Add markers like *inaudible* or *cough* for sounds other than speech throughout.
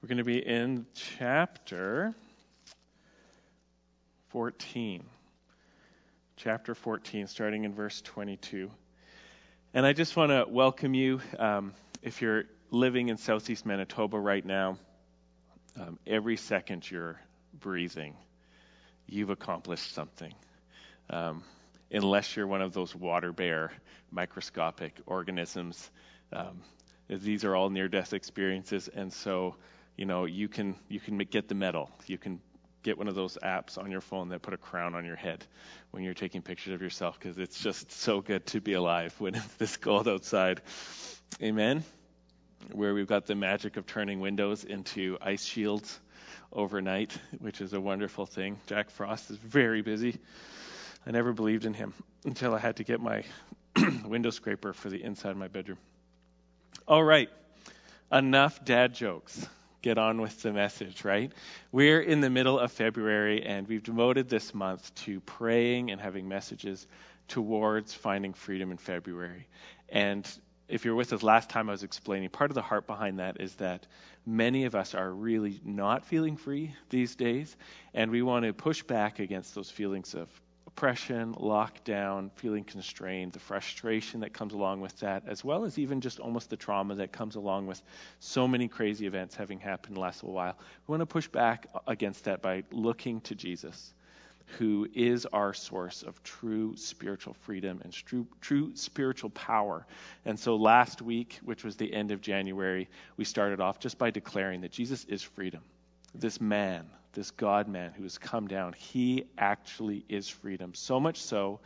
We're going to be in chapter 14. Chapter 14, starting in verse 22. And I just want to welcome you. Um, if you're living in southeast Manitoba right now, um, every second you're breathing, you've accomplished something. Um, unless you're one of those water bear microscopic organisms, um, these are all near death experiences. And so you know, you can you can get the medal. You can get one of those apps on your phone that put a crown on your head when you're taking pictures of yourself because it's just so good to be alive when it's this cold outside. Amen. Where we've got the magic of turning windows into ice shields overnight, which is a wonderful thing. Jack Frost is very busy. I never believed in him until I had to get my *clears throat* window scraper for the inside of my bedroom. All right, enough dad jokes get on with the message, right? We're in the middle of February, and we've devoted this month to praying and having messages towards finding freedom in February. And if you're with us last time, I was explaining part of the heart behind that is that many of us are really not feeling free these days, and we want to push back against those feelings of oppression, lockdown, feeling constrained, the frustration that comes along with that, as well as even just almost the trauma that comes along with so many crazy events having happened in the last little while. We want to push back against that by looking to Jesus, who is our source of true spiritual freedom and true, true spiritual power. And so last week, which was the end of January, we started off just by declaring that Jesus is freedom. This man, this God man who has come down, he actually is freedom. So much so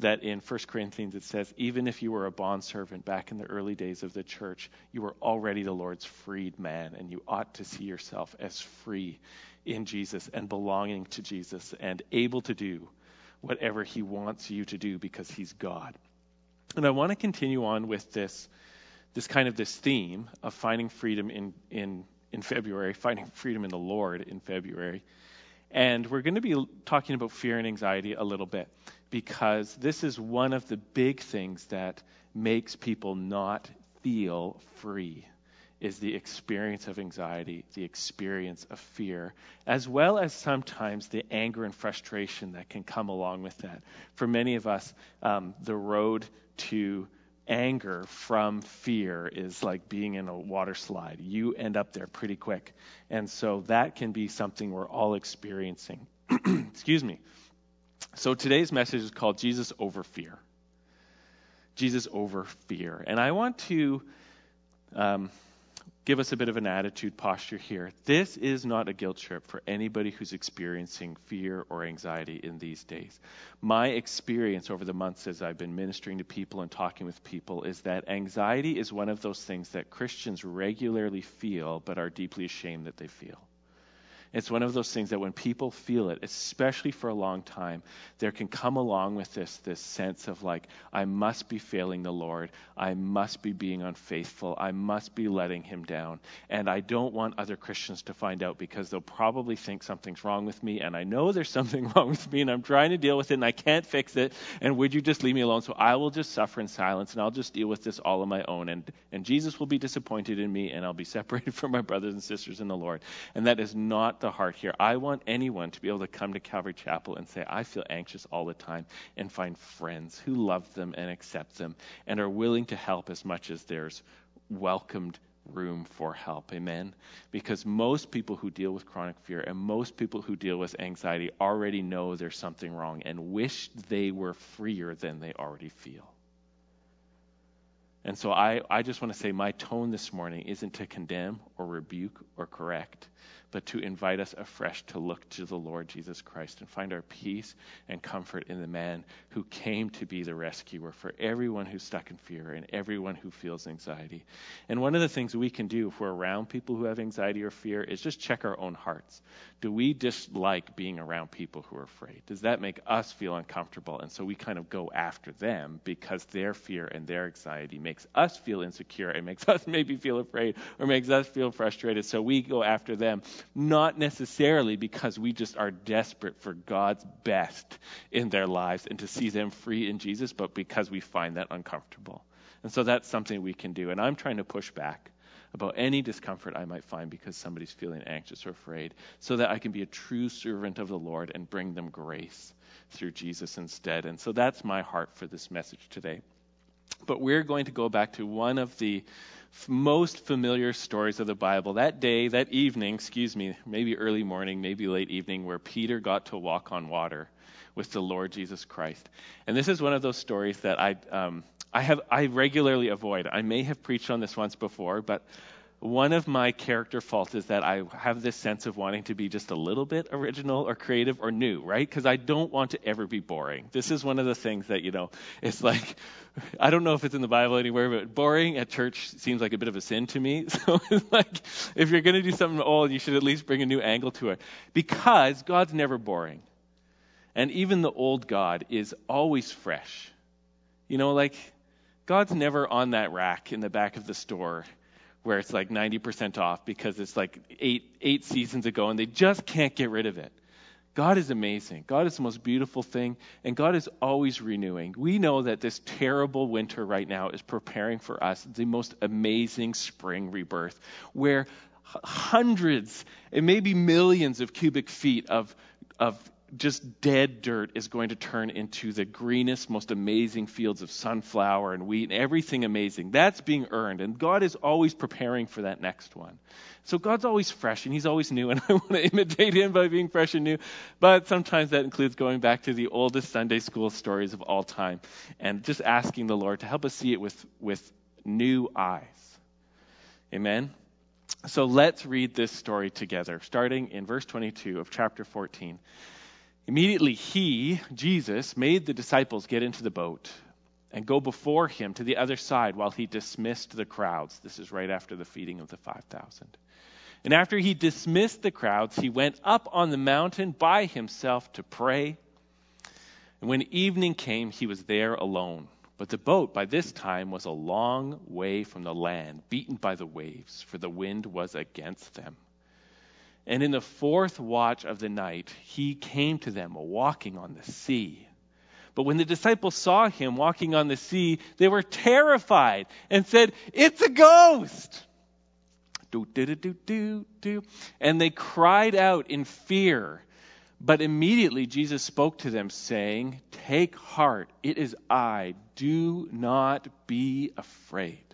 that in 1 Corinthians it says, even if you were a bondservant back in the early days of the church, you were already the Lord's freed man, and you ought to see yourself as free in Jesus and belonging to Jesus and able to do whatever he wants you to do because he's God. And I want to continue on with this this kind of this theme of finding freedom in in in February, finding freedom in the Lord in February. And we're going to be talking about fear and anxiety a little bit because this is one of the big things that makes people not feel free is the experience of anxiety, the experience of fear, as well as sometimes the anger and frustration that can come along with that. For many of us, um, the road to anger from fear is like being in a water slide. You end up there pretty quick. And so that can be something we're all experiencing. *clears throat* Excuse me. So today's message is called Jesus over fear. Jesus over fear. And I want to um, give us a bit of an attitude posture here. This is not a guilt trip for anybody who's experiencing fear or anxiety in these days. My experience over the months as I've been ministering to people and talking with people is that anxiety is one of those things that Christians regularly feel but are deeply ashamed that they feel. It's one of those things that when people feel it, especially for a long time, there can come along with this this sense of like, I must be failing the Lord. I must be being unfaithful. I must be letting him down. And I don't want other Christians to find out because they'll probably think something's wrong with me. And I know there's *laughs* something wrong with me and I'm trying to deal with it and I can't fix it. And would you just leave me alone? So I will just suffer in silence and I'll just deal with this all on my own. And, and Jesus will be disappointed in me and I'll be *laughs* separated from my brothers and sisters in the Lord. And that is not the heart here. I want anyone to be able to come to Calvary Chapel and say, I feel anxious all the time, and find friends who love them and accept them and are willing to help as much as there's welcomed room for help. Amen? Because most people who deal with chronic fear and most people who deal with anxiety already know there's something wrong and wish they were freer than they already feel. And so I, I just want to say my tone this morning isn't to condemn or rebuke or correct but to invite us afresh to look to the Lord Jesus Christ and find our peace and comfort in the man who came to be the rescuer for everyone who's stuck in fear and everyone who feels anxiety. And one of the things we can do if we're around people who have anxiety or fear is just check our own hearts. Do we dislike being around people who are afraid? Does that make us feel uncomfortable? And so we kind of go after them because their fear and their anxiety makes us feel insecure and makes *laughs* us maybe feel afraid or makes us feel frustrated. So we go after them not necessarily because we just are desperate for God's best in their lives and to see them free in Jesus, but because we find that uncomfortable. And so that's something we can do. And I'm trying to push back about any discomfort I might find because somebody's feeling anxious or afraid, so that I can be a true servant of the Lord and bring them grace through Jesus instead. And so that's my heart for this message today. But we're going to go back to one of the most familiar stories of the Bible. That day, that evening, excuse me, maybe early morning, maybe late evening, where Peter got to walk on water with the Lord Jesus Christ. And this is one of those stories that I, um, I have I regularly avoid. I may have preached on this once before, but one of my character faults is that I have this sense of wanting to be just a little bit original or creative or new, right? Because I don't want to ever be boring. This is one of the things that, you know, it's like, I don't know if it's in the Bible anywhere, but boring at church seems like a bit of a sin to me. *laughs* So it's like, if you're going to do something old, you should at least bring a new angle to it. Because God's never boring. And even the old God is always fresh. You know, like, God's never on that rack in the back of the store where it's like 90% off because it's like eight, eight seasons ago and they just can't get rid of it. God is amazing. God is the most beautiful thing, and God is always renewing. We know that this terrible winter right now is preparing for us the most amazing spring rebirth, where hundreds and maybe millions of cubic feet of, of just dead dirt is going to turn into the greenest, most amazing fields of sunflower and wheat and everything amazing. That's being earned. And God is always preparing for that next one. So God's always fresh and He's always new. *laughs* And I want to imitate Him by being fresh and new. But sometimes that includes going back to the oldest Sunday school stories of all time and just asking the Lord to help us see it with, with new eyes. Amen. So let's read this story together, starting in verse 22 of chapter 14. Immediately he, Jesus, made the disciples get into the boat and go before him to the other side while he dismissed the crowds. This is right after the feeding of the 5,000. And after he dismissed the crowds, he went up on the mountain by himself to pray. And when evening came, he was there alone. But the boat by this time was a long way from the land, beaten by the waves, for the wind was against them. And in the fourth watch of the night, he came to them walking on the sea. But when the disciples saw him walking on the sea, they were terrified and said, It's a ghost! Do, do, do, do, do, do. And they cried out in fear. But immediately Jesus spoke to them, saying, Take heart, it is I. Do not be afraid.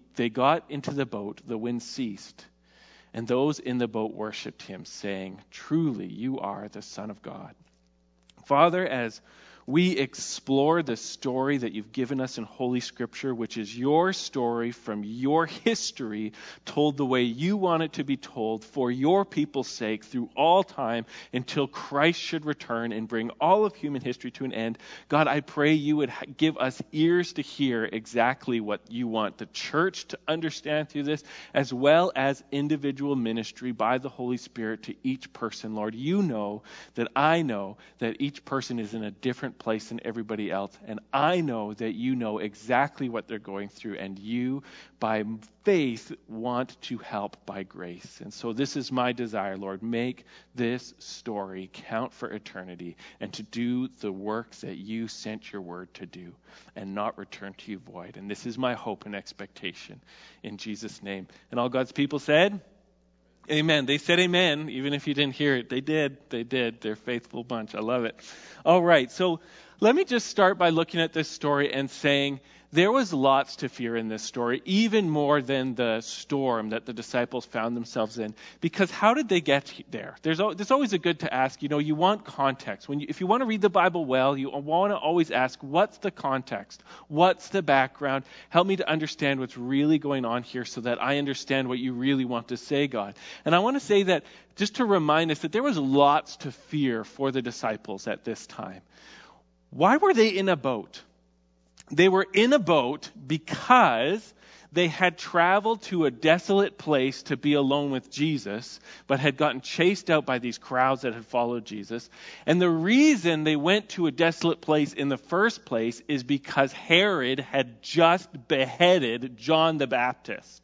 they got into the boat, the wind ceased, and those in the boat worshipped him, saying, Truly, you are the Son of God. Father, as we explore the story that you've given us in Holy Scripture, which is your story from your history, told the way you want it to be told for your people's sake through all time until Christ should return and bring all of human history to an end. God, I pray you would give us ears to hear exactly what you want the church to understand through this, as well as individual ministry by the Holy Spirit to each person. Lord, you know that I know that each person is in a different different place than everybody else. And I know that you know exactly what they're going through, and you, by faith, want to help by grace. And so, this is my desire, Lord. Make this story count for eternity and to do the work that you sent your word to do and not return to you void. And this is my hope and expectation in Jesus' name. And all God's people said, Amen. They said amen, even if you didn't hear it. They did. They did. They're faithful bunch. I love it. All right. So let me just start by looking at this story and saying there was lots to fear in this story, even more than the storm that the disciples found themselves in. Because how did they get there? There's, there's always a good to ask. You know, you want context. When you, if you want to read the Bible well, you want to always ask, what's the context? What's the background? Help me to understand what's really going on here so that I understand what you really want to say, God. And I want to say that just to remind us that there was lots to fear for the disciples at this time. Why were they in a boat? They were in a boat because they had traveled to a desolate place to be alone with Jesus, but had gotten chased out by these crowds that had followed Jesus. And the reason they went to a desolate place in the first place is because Herod had just beheaded John the Baptist.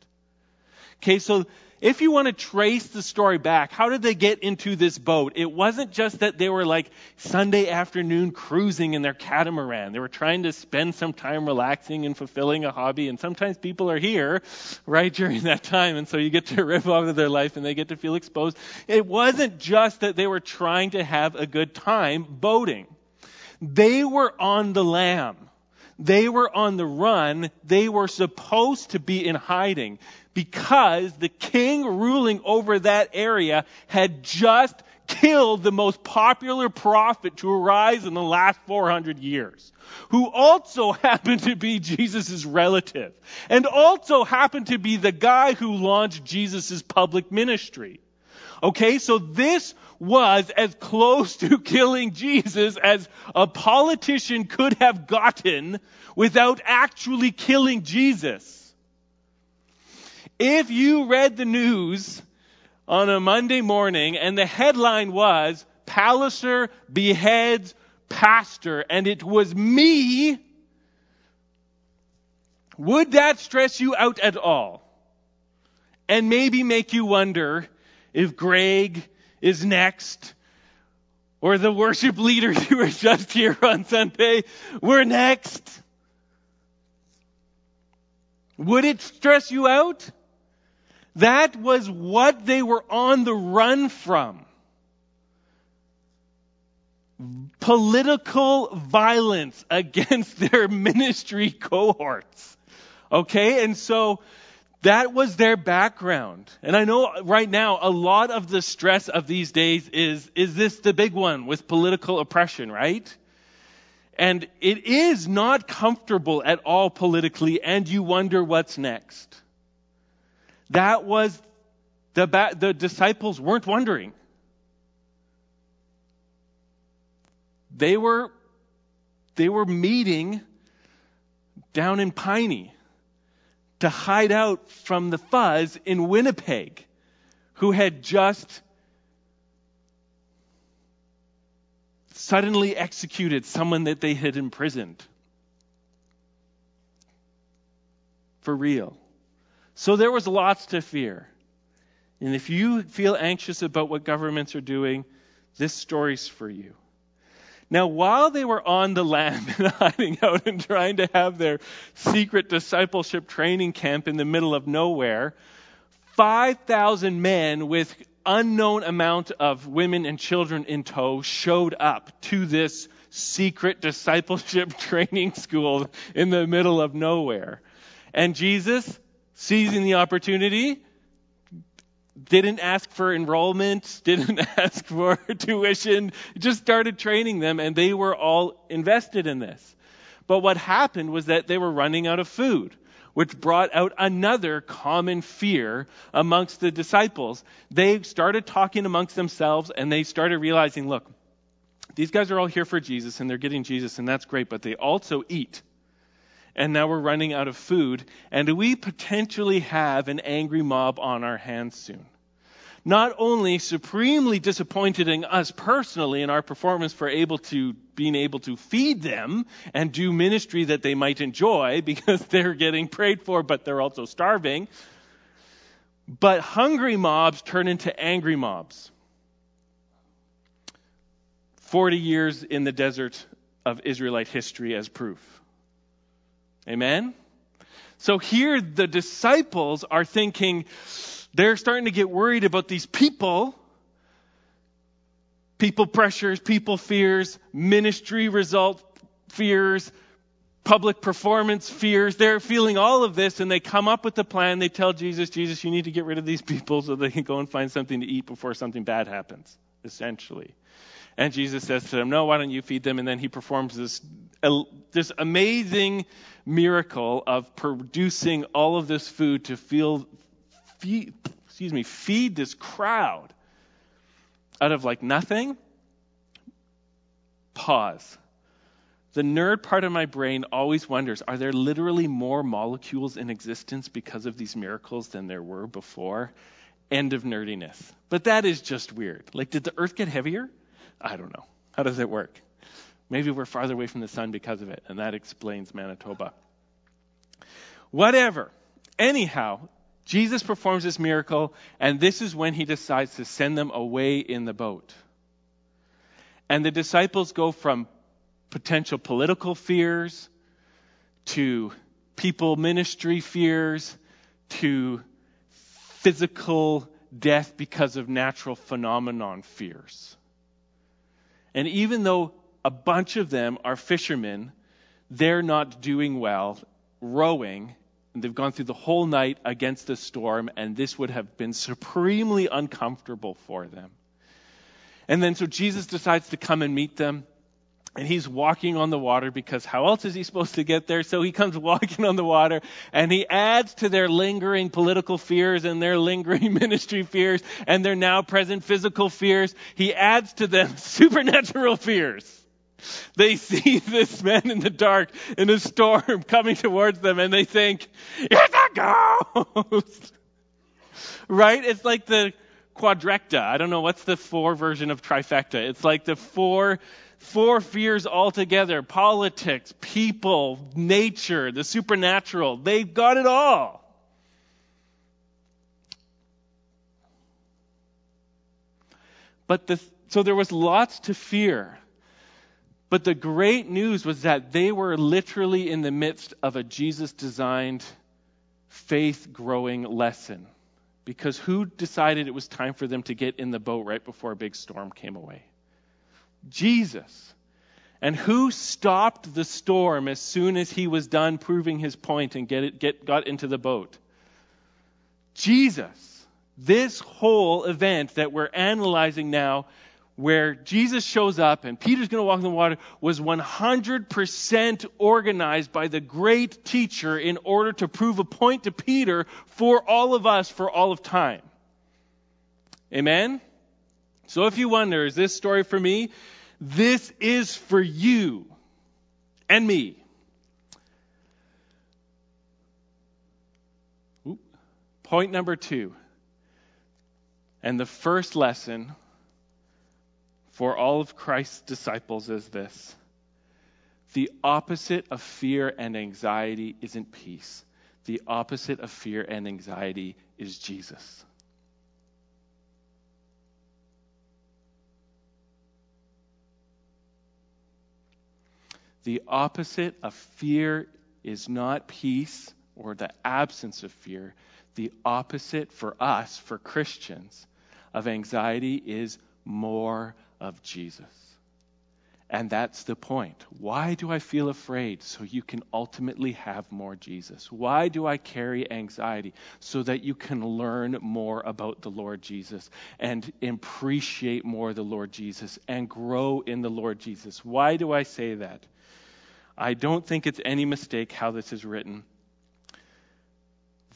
Okay, so if you want to trace the story back, how did they get into this boat? It wasn't just that they were like Sunday afternoon cruising in their catamaran. They were trying to spend some time relaxing and fulfilling a hobby. And sometimes people are here right *laughs* during that time. And so you get to rip off of their life and they get to feel exposed. It wasn't just that they were trying to have a good time boating. They were on the lam. They were on the run. They were supposed to be in hiding because the king ruling over that area had just killed the most popular prophet to arise in the last 400 years, who also *laughs* happened to be Jesus' relative, and also happened to be the guy who launched Jesus' public ministry. Okay, so this was as close to *laughs* killing Jesus as a politician could have gotten without actually killing Jesus. If you read the news on a Monday morning and the headline was, Pallister beheads pastor, and it was me, would that stress you out at all? And maybe make you wonder if Greg is next, or the worship leaders *laughs* who were just here on Sunday were next? Would it stress you out? That was what they were on the run from. Political violence *laughs* against their ministry cohorts. Okay? And so that was their background. And I know right now a lot of the stress of these days is, is this the big one with political oppression, right? And it is not comfortable at all politically, and you wonder what's next. That was the, the disciples weren't wondering. They were, they were meeting down in Piney to hide out from the fuzz in Winnipeg, who had just suddenly executed someone that they had imprisoned. For real. So there was lots to fear. And if you feel anxious about what governments are doing, this story's for you. Now, while they were on the land *laughs* and hiding out and trying to have their secret discipleship training camp in the middle of nowhere, 5,000 men with unknown amount of women and children in tow showed up to this secret discipleship *laughs* training school in the middle of nowhere. And Jesus seizing the opportunity, didn't ask for enrollment, *laughs* didn't ask for tuition, just started training them, and they were all invested in this. But what happened was that they were running out of food, which brought out another common fear amongst the disciples. They started talking amongst themselves, and they started realizing look, these guys are all here for Jesus, and they're getting Jesus, and that's great, but they also eat and now we're running out of food, and we potentially have an angry mob on our hands soon. Not only supremely disappointed in us personally in our performance for able to being able to feed them and do ministry that they might enjoy *laughs* because they're getting prayed for, but they're also starving. But hungry mobs turn into angry mobs. 40 years in the desert of Israelite history as proof. Amen? So here the disciples are thinking, they're starting to get worried about these people. People pressures, people fears, ministry result fears, public performance fears. They're feeling all of this and they come up with a plan. They tell Jesus, Jesus, you need to get rid of these people so they can go and find something to eat before something bad happens, essentially. And Jesus says to them, No, why don't you feed them? And then he performs this, this amazing miracle of producing all of this food to feel, feed, excuse me, feed this crowd out of like nothing. Pause. the nerd part of my brain always wonders are there literally more molecules in existence because of these miracles than there were before? End of nerdiness. But that is just weird. Like, did the earth get heavier? I don't know. How does it work? Maybe we're farther away from the sun because of it, and that explains Manitoba. Whatever. Anyhow, Jesus performs this miracle, and this is when he decides to send them away in the boat. And the disciples go from potential political fears to people ministry fears to physical death because of natural phenomenon fears. And even though a bunch of them are fishermen, they're not doing well rowing. And they've gone through the whole night against a storm, and this would have been supremely uncomfortable for them. And then so Jesus decides to come and meet them. And he's walking on the water because how else is he supposed to get there? So he comes *laughs* walking on the water and he adds to their lingering political fears and their lingering *laughs* ministry fears and their now present physical fears. He adds to them *laughs* supernatural fears. They see *laughs* this man in the dark in a storm *laughs* coming towards them and they think, it's a ghost! *laughs* right? It's like the quadrecta. I don't know what's the four version of trifecta. It's like the four four fears altogether politics, people, nature, the supernatural. They've got it all. But the, so there was lots to fear. But the great news was that they were literally in the midst of a Jesus designed faith growing lesson. Because who decided it was time for them to get in the boat right before a big storm came away? Jesus. And who stopped the storm as soon as he was done proving his point and get it, get, got into the boat? Jesus. This whole event that we're analyzing now, where Jesus shows up and Peter's going to walk in the water, was 100% organized by the great teacher in order to prove a point to Peter for all of us for all of time. Amen? So if you wonder, is this story for me? This is for you and me. Point number two. And the first lesson for all of Christ's disciples is this the opposite of fear and anxiety isn't peace, the opposite of fear and anxiety is Jesus. The opposite of fear is not peace or the absence of fear. The opposite for us, for Christians, of anxiety is more of Jesus. And that's the point. Why do I feel afraid? So you can ultimately have more Jesus. Why do I carry anxiety? So that you can learn more about the Lord Jesus and appreciate more the Lord Jesus and grow in the Lord Jesus. Why do I say that? I don't think it's any mistake how this is written.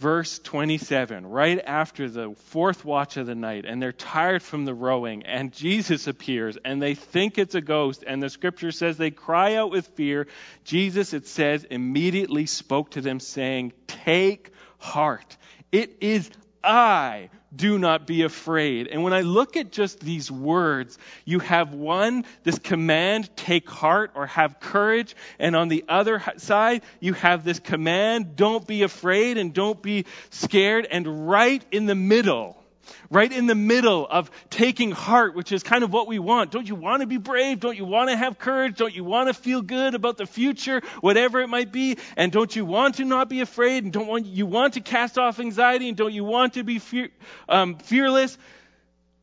Verse 27, right after the fourth watch of the night, and they're tired from the rowing, and Jesus appears, and they think it's a ghost, and the scripture says they cry out with fear. Jesus, it says, immediately spoke to them, saying, Take heart. It is I do not be afraid. And when I look at just these words, you have one, this command, take heart or have courage. And on the other side, you have this command, don't be afraid and don't be scared. And right in the middle, right in the middle of taking heart, which is kind of what we want. Don't you want to be brave? Don't you want to have courage? Don't you want to feel good about the future, whatever it might be? And don't you want to not be afraid? And don't want, you want to cast off anxiety? And don't you want to be fear, um, fearless?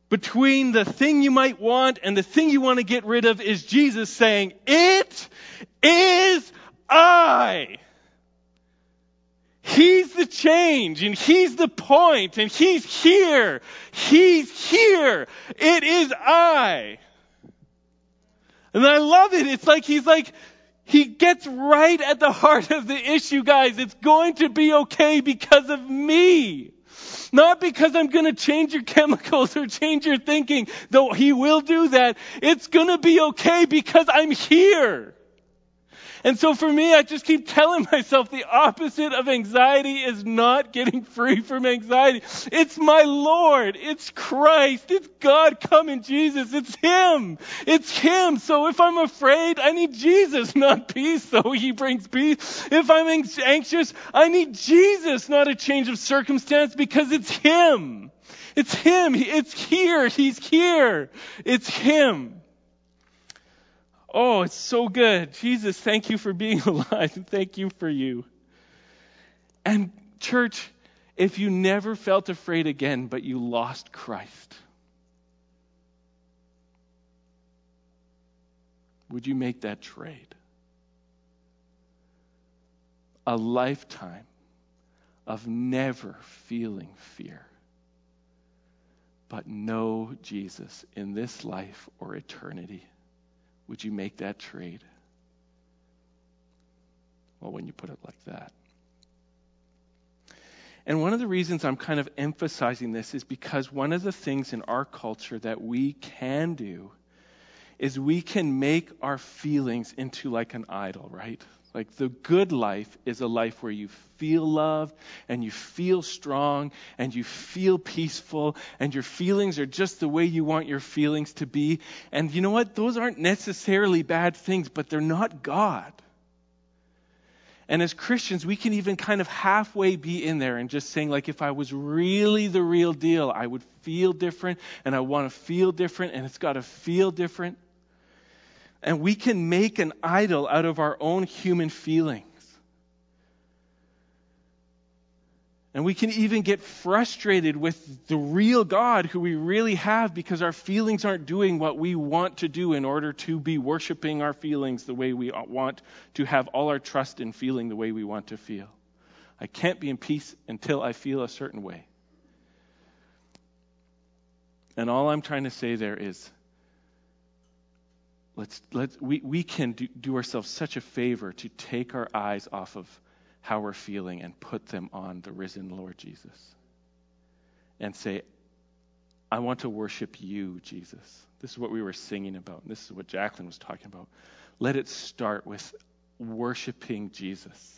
Between the thing you might want and the thing you want to get rid of is Jesus saying, It is I. He's the change and He's the point and He's here. He's here. It is I. And I love it. It's like He's like, He gets right at the heart of the issue, guys. It's going to be okay because of me. Not because I'm going to change your *laughs* chemicals or change your thinking, though He will do that. It's going to be okay because I'm here. And so for me, I just keep *laughs* telling myself the opposite of anxiety is not getting free from anxiety. It's my Lord. It's Christ. It's God coming Jesus. It's Him. It's Him. So if I'm afraid, I need Jesus, *laughs* not peace, so He brings peace. If I'm anxious, I need Jesus, not a change of circumstance because it's Him. It's Him. It's here. He's here. It's Him. Oh, it's so good. Jesus, thank you for being *laughs* alive. Thank you for you. And, church, if you never felt afraid again, but you lost Christ, would you make that trade? A lifetime of never feeling fear, but know Jesus in this life or eternity. Would you make that trade? Well, when you put it like that. And one of the reasons I'm kind of emphasizing this is because one of the things in our culture that we can do is we can make our feelings into like an idol, right? Like the good life is a life where you feel loved and you feel strong and you feel peaceful and your feelings are just the way you want your feelings to be. And you know what? Those aren't necessarily bad things, but they're not God. And as Christians, we can even kind of halfway be in there and just saying, like, if I was really the real deal, I would feel different and I want to feel different and it's got to feel different. And we can make an idol out of our own human feelings. And we can even get frustrated with the real God who we really have because our feelings aren't doing what we want to do in order to be worshiping our feelings the way we want to have all our trust in feeling the way we want to feel. I can't be in peace until I feel a certain way. And all I'm trying to say there is Let's, let's, we, we can do, do ourselves such a favor to take our eyes off of how we're feeling and put them on the risen Lord Jesus. And say, I want to worship you, Jesus. This is what we were singing about. And This is what Jacqueline was talking about. Let it start with worshiping Jesus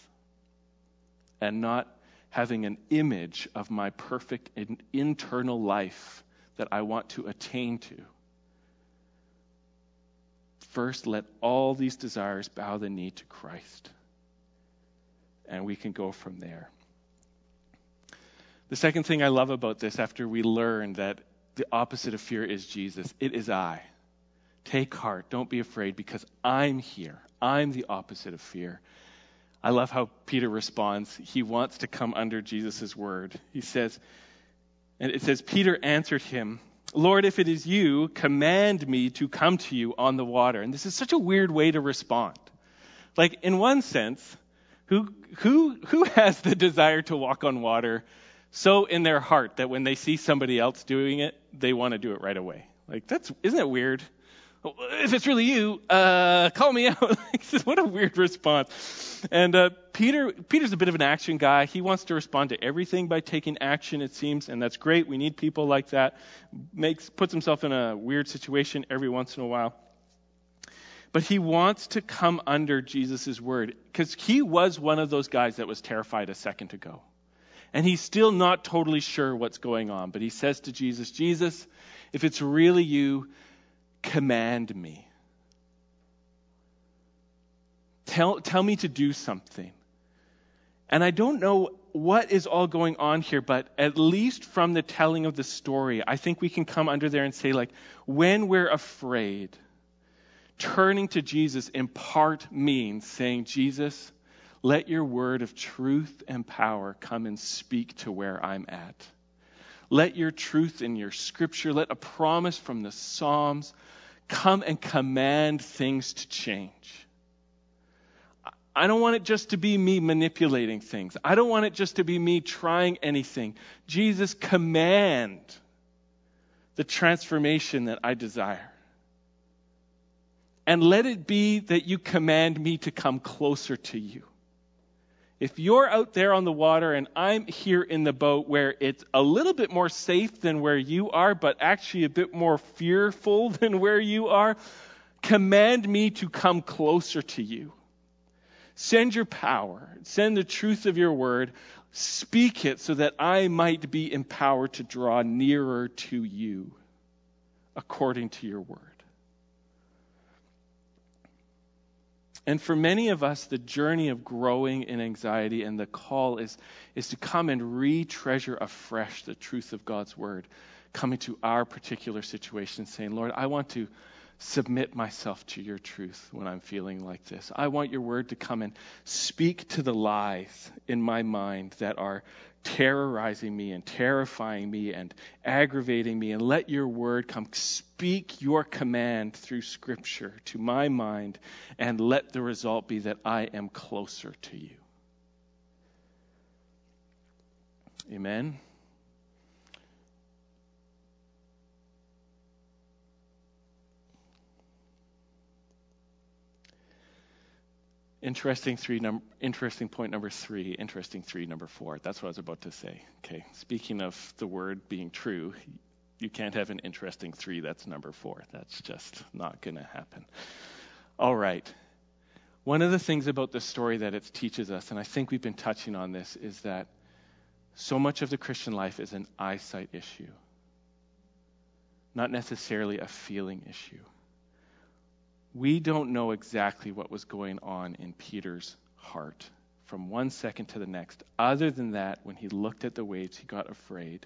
and not having an image of my perfect internal life that I want to attain to First, let all these desires bow the knee to Christ. And we can go from there. The second thing I love about this, after we learn that the opposite of fear is Jesus, it is I. Take heart. Don't be afraid because I'm here. I'm the opposite of fear. I love how Peter responds. He wants to come under Jesus' word. He says, and it says, Peter answered him, Lord, if it is you, command me to come to you on the water. And this is such a weird way to respond. Like, in one sense, who, who, who has the desire to walk on water so in their heart that when they see somebody else doing it, they want to do it right away? Like, that's, isn't it weird? If it's really you, uh, call me out. *laughs* what a weird response. And uh, Peter, Peter's a bit of an action guy. He wants to respond to everything by taking action, it seems, and that's great. We need people like that. Makes puts himself in a weird situation every once in a while. But he wants to come under Jesus' word because he was one of those guys that was terrified a second ago. And he's still not totally sure what's going on. But he says to Jesus, Jesus, if it's really you, command me. Tell, tell me to do something. And I don't know what is all going on here, but at least from the telling of the story, I think we can come under there and say, like, when we're afraid, turning to Jesus in part means saying, Jesus, let your word of truth and power come and speak to where I'm at. Let your truth in your scripture, let a promise from the Psalms come and command things to change. I don't want it just to be me manipulating things. I don't want it just to be me trying anything. Jesus, command the transformation that I desire. And let it be that you command me to come closer to you. If you're out there on the water and I'm here in the boat where it's a little bit more safe than where you are, but actually a bit more fearful *laughs* than where you are, command me to come closer to you. Send your power. Send the truth of your word. Speak it so that I might be empowered to draw nearer to you according to your word. And for many of us, the journey of growing in anxiety and the call is, is to come and re treasure afresh the truth of God's word, coming to our particular situation, saying, Lord, I want to submit myself to your truth when I'm feeling like this. I want your word to come and speak to the lies in my mind that are terrorizing me and terrifying me and aggravating me. And let your word come speak your command through scripture to my mind and let the result be that I am closer to you. Amen. Interesting three num- interesting point number three, interesting three number four. That's what I was about to say. Okay. Speaking of the word being true, you can't have an interesting three that's number four. That's just not gonna happen. All right. One of the things about this story that it teaches us, and I think we've been touching on this, is that so much of the Christian life is an eyesight issue, not necessarily a feeling issue. We don't know exactly what was going on in Peter's heart from one second to the next. Other than that, when he looked at the waves, he got afraid.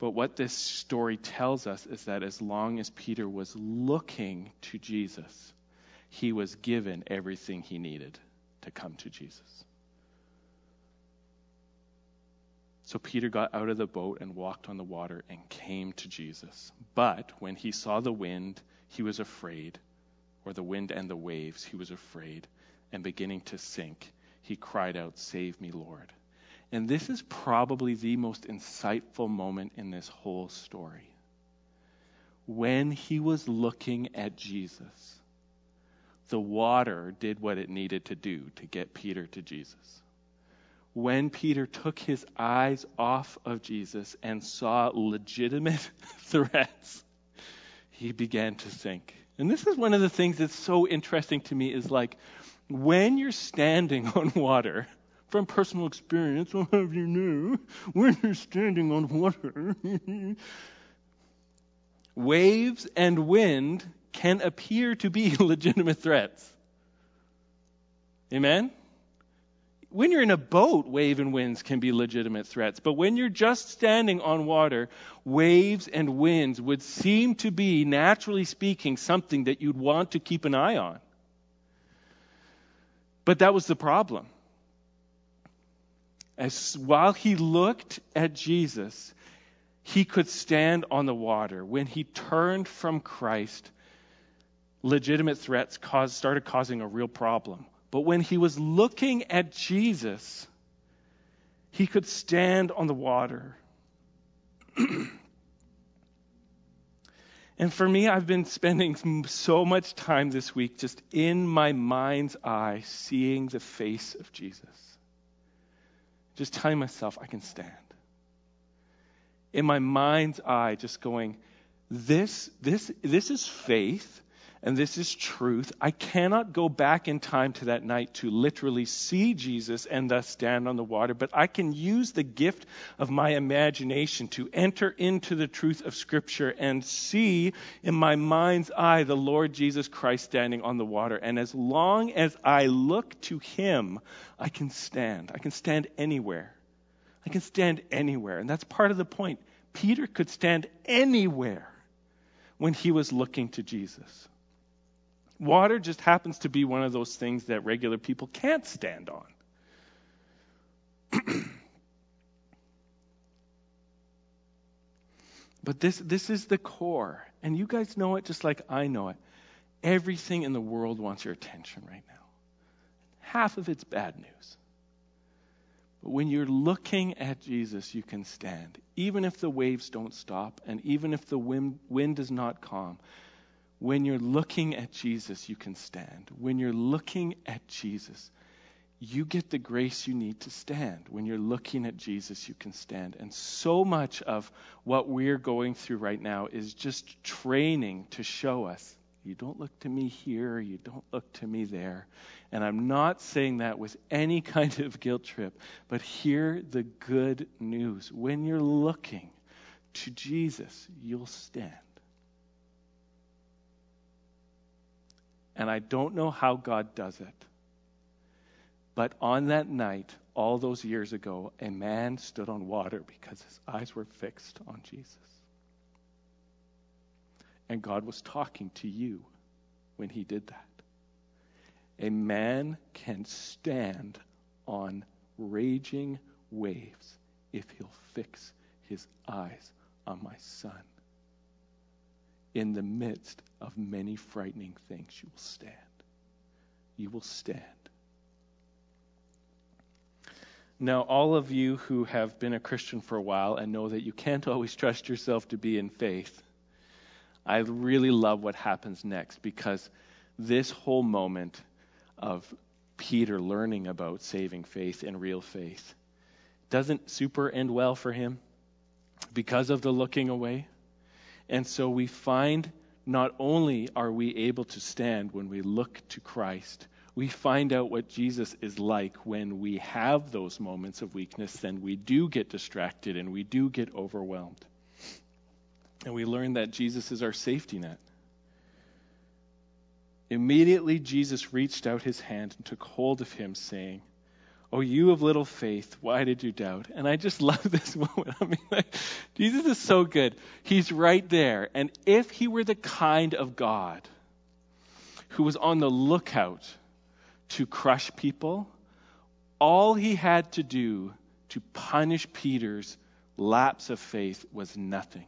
But what this story tells us is that as long as Peter was looking to Jesus, he was given everything he needed to come to Jesus. So Peter got out of the boat and walked on the water and came to Jesus. But when he saw the wind, he was afraid or the wind and the waves, he was afraid, and beginning to sink, he cried out, Save me, Lord. And this is probably the most insightful moment in this whole story. When he was looking at Jesus, the water did what it needed to do to get Peter to Jesus. When Peter took his eyes off of Jesus and saw legitimate *laughs* threats, he began to sink. And this is one of the things that's so interesting to me is like when you're standing *laughs* on water, from personal experience, *laughs* I'll have you know, when you're standing on water, *laughs* waves and wind can appear to be legitimate threats. Amen? When you're in a boat, wave and winds can be legitimate threats. But when you're just standing on water, waves and winds would seem to be, naturally speaking, something that you'd want to keep an eye on. But that was the problem. As while he looked at Jesus, he could stand on the water. When he turned from Christ, legitimate threats caused, started causing a real problem. But when he was looking at Jesus, he could stand on the water. *clears throat* and for me, I've been spending so much time this week just in my mind's eye seeing the face of Jesus. Just telling myself I can stand. In my mind's eye, just going, this, this, this is faith and this is truth. I cannot go back in time to that night to literally see Jesus and thus stand on the water, but I can use the gift of my imagination to enter into the truth of Scripture and see in my mind's eye the Lord Jesus Christ standing on the water. And as long as I look to Him, I can stand. I can stand anywhere. I can stand anywhere. And that's part of the point. Peter could stand anywhere when he was looking to Jesus. Water just happens to be one of those things that regular people can't stand on. *clears throat* but this, this is the core. And you guys know it just like I know it. Everything in the world wants your attention right now. Half of it's bad news. But when you're looking at Jesus, you can stand. Even if the waves don't stop, and even if the wind, wind does not calm, when you're looking at Jesus, you can stand. When you're looking at Jesus, you get the grace you need to stand. When you're looking at Jesus, you can stand. And so much of what we're going through right now is just training to show us You don't look to me here. You don't look to me there. And I'm not saying that with any *laughs* kind of guilt trip, but hear the good news. When you're looking to Jesus, you'll stand. And I don't know how God does it. But on that night, all those years ago, a man stood on water because his eyes were fixed on Jesus. And God was talking to you when he did that. A man can stand on raging waves if he'll fix his eyes on my son. In the midst of many frightening things, you will stand. You will stand. Now, all of you who have been a Christian for a while and know that you can't *laughs* always trust yourself to be in faith, I really love what happens next because this whole moment of Peter learning about saving faith and real faith doesn't super end well for him because of the looking away. And so we find not only are we able to stand when we look to Christ, we find out what Jesus is like when we have those moments of weakness, and we do get distracted and we do get overwhelmed. And we learn that Jesus is our safety net. Immediately, Jesus reached out his hand and took hold of him, saying, Oh, you of little faith, why did you doubt? And I just *laughs* love this moment. I mean, like, Jesus is so good. He's right there. And if he were the kind of God who was on the lookout to crush people, all he had to do to punish Peter's lapse of faith was nothing.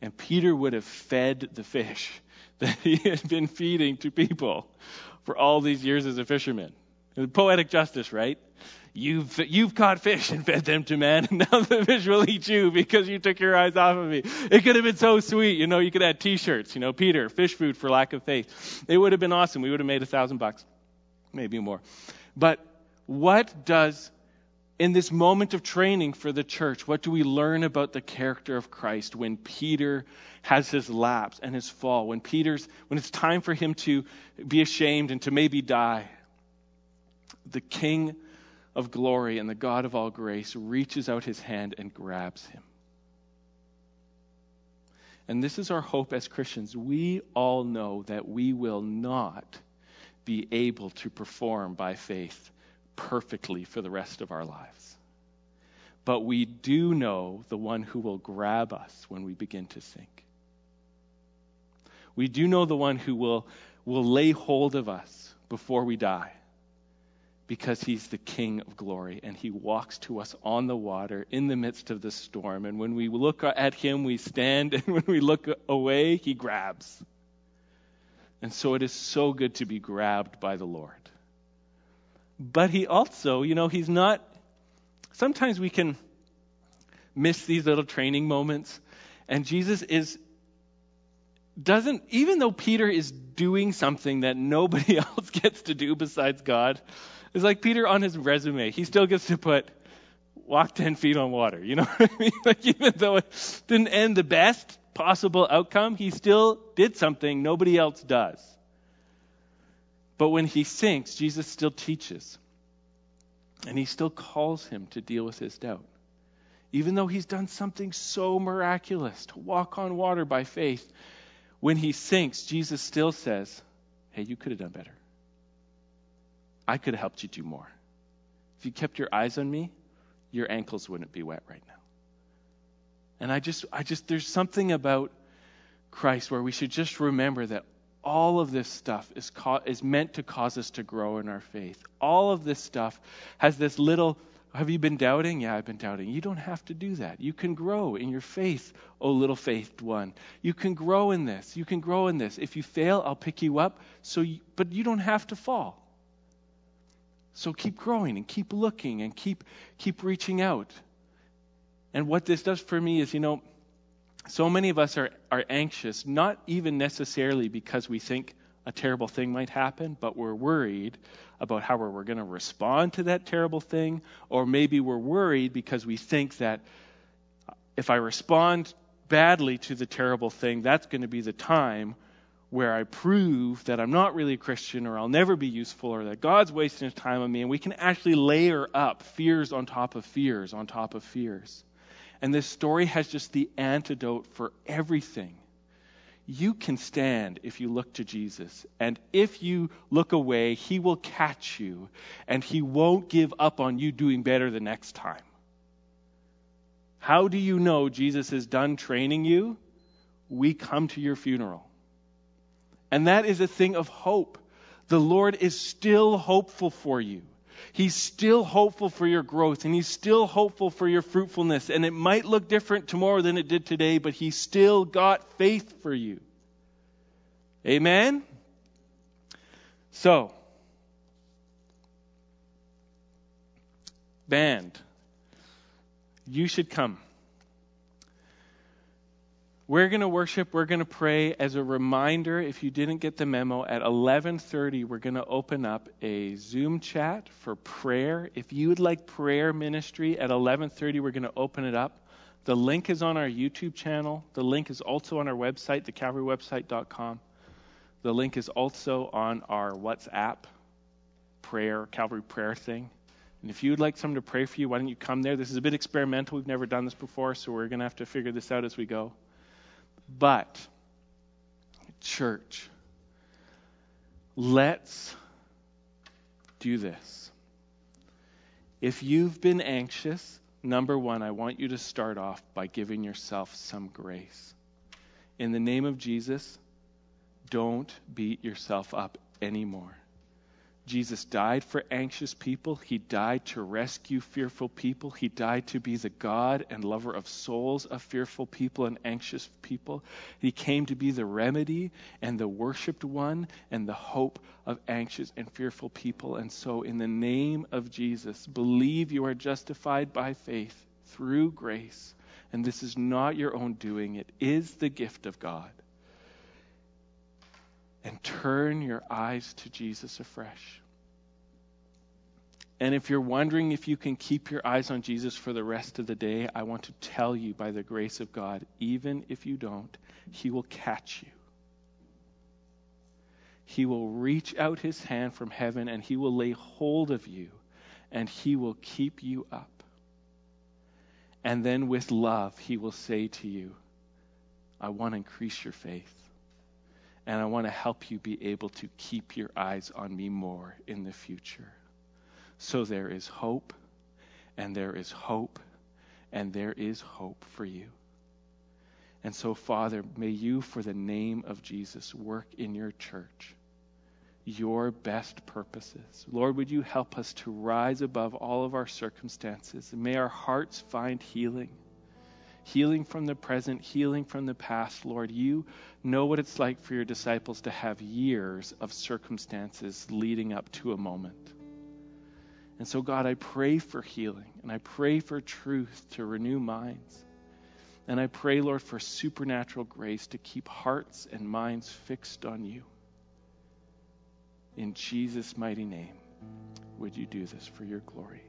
And Peter would have fed the fish *laughs* that he had been feeding to people for all these years as a fisherman. Poetic justice, right? You've, you've caught fish and fed them to man, *laughs* and now the fish will eat you because you took your eyes off of me. It could have been so sweet. You know, you could have had t-shirts, you know, Peter, fish food for lack of faith. It would have been awesome. We would have made a thousand bucks maybe more. But what does, in this moment of training for the church, what do we learn about the character of Christ when Peter has his lapse and his fall? When Peter's, when it's time for him to be ashamed and to maybe die? The King of glory and the God of all grace reaches out his hand and grabs him. And this is our hope as Christians. We all know that we will not be able to perform by faith perfectly for the rest of our lives. But we do know the one who will grab us when we begin to sink. We do know the one who will, will lay hold of us before we die because he's the King of glory and he walks to us on the water in the midst of the storm. And when we look at him, we stand, *laughs* and when we look away, he grabs. And so it is so good to be grabbed by the Lord. But he also, you know, he's not. Sometimes we can miss these little training moments. And Jesus is doesn't even though Peter is doing something that nobody *laughs* else gets to do besides God, it's like Peter on his resume, he still gets to put walk 10 feet on water. You know what I mean? *laughs* Like even though it didn't end the best, possible outcome, he still did something nobody else does. But when he sinks, Jesus still teaches. And he still calls him to deal with his doubt. Even though he's done something so miraculous, to walk on water by faith, when he sinks, Jesus still says, Hey, you could have done better. I could have helped you do more. If you kept your eyes on me, your ankles wouldn't be wet right now. And I just, I just, there's something about Christ where we should just remember that all of this stuff is, co- is meant to cause us to grow in our faith. All of this stuff has this little, have you been doubting? Yeah, I've been doubting. You don't have to do that. You can grow in your faith, oh little faithed one. You can grow in this. You can grow in this. If you fail, I'll pick you up. So, you, but you don't have to fall. So keep growing and keep looking and keep keep reaching out. And what this does for me is, you know, so many of us are, are anxious, not even necessarily because we think a terrible thing might happen, but we're worried about how we're going to respond to that terrible thing, or maybe we're worried because we think that if I respond badly to the terrible thing, that's going to be the time where I prove that I'm not really a Christian or I'll never be useful or that God's wasting his time on me. And we can actually layer up fears on top of fears on top of fears. And this story has just the antidote for everything. You can stand if you look to Jesus. And if you look away, he will catch you and he won't give up on you doing better the next time. How do you know Jesus is done training you? We come to your funeral. And that is a thing of hope. The Lord is still hopeful for you. He's still hopeful for your growth and he's still hopeful for your fruitfulness. And it might look different tomorrow than it did today, but he's still got faith for you. Amen? So, band, you should come. We're going to worship, we're going to pray as a reminder if you didn't get the memo at 11:30 we're going to open up a Zoom chat for prayer. If you would like prayer ministry at 11:30 we're going to open it up. The link is on our YouTube channel. The link is also on our website, thecalvarywebsite.com. The link is also on our WhatsApp prayer, Calvary prayer thing. And if you would like someone to pray for you, why don't you come there? This is a bit experimental. We've never done this before, so we're going to have to figure this out as we go. But, church, let's do this. If you've been anxious, number one, I want you to start off by giving yourself some grace. In the name of Jesus, don't beat yourself up anymore. Jesus died for anxious people. He died to rescue fearful people. He died to be the God and lover of souls of fearful people and anxious people. He came to be the remedy and the worshiped one and the hope of anxious and fearful people. And so, in the name of Jesus, believe you are justified by faith through grace. And this is not your own doing, it is the gift of God and turn your eyes to Jesus afresh. And if you're wondering if you can keep your eyes on Jesus for the rest of the day, I want to tell you by the grace of God, even if you don't, He will catch you. He will reach out His hand from heaven and He will lay hold of you and He will keep you up. And then with love, He will say to you, I want to increase your faith. And I want to help you be able to keep your eyes on me more in the future. So there is hope, and there is hope, and there is hope for you. And so, Father, may you, for the name of Jesus, work in your church your best purposes. Lord, would you help us to rise above all of our circumstances? May our hearts find healing. Healing from the present, healing from the past. Lord, you know what it's like for your disciples to have years of circumstances leading up to a moment. And so, God, I pray for healing and I pray for truth to renew minds. And I pray, Lord, for supernatural grace to keep hearts and minds fixed on you. In Jesus' mighty name, would you do this for your glory?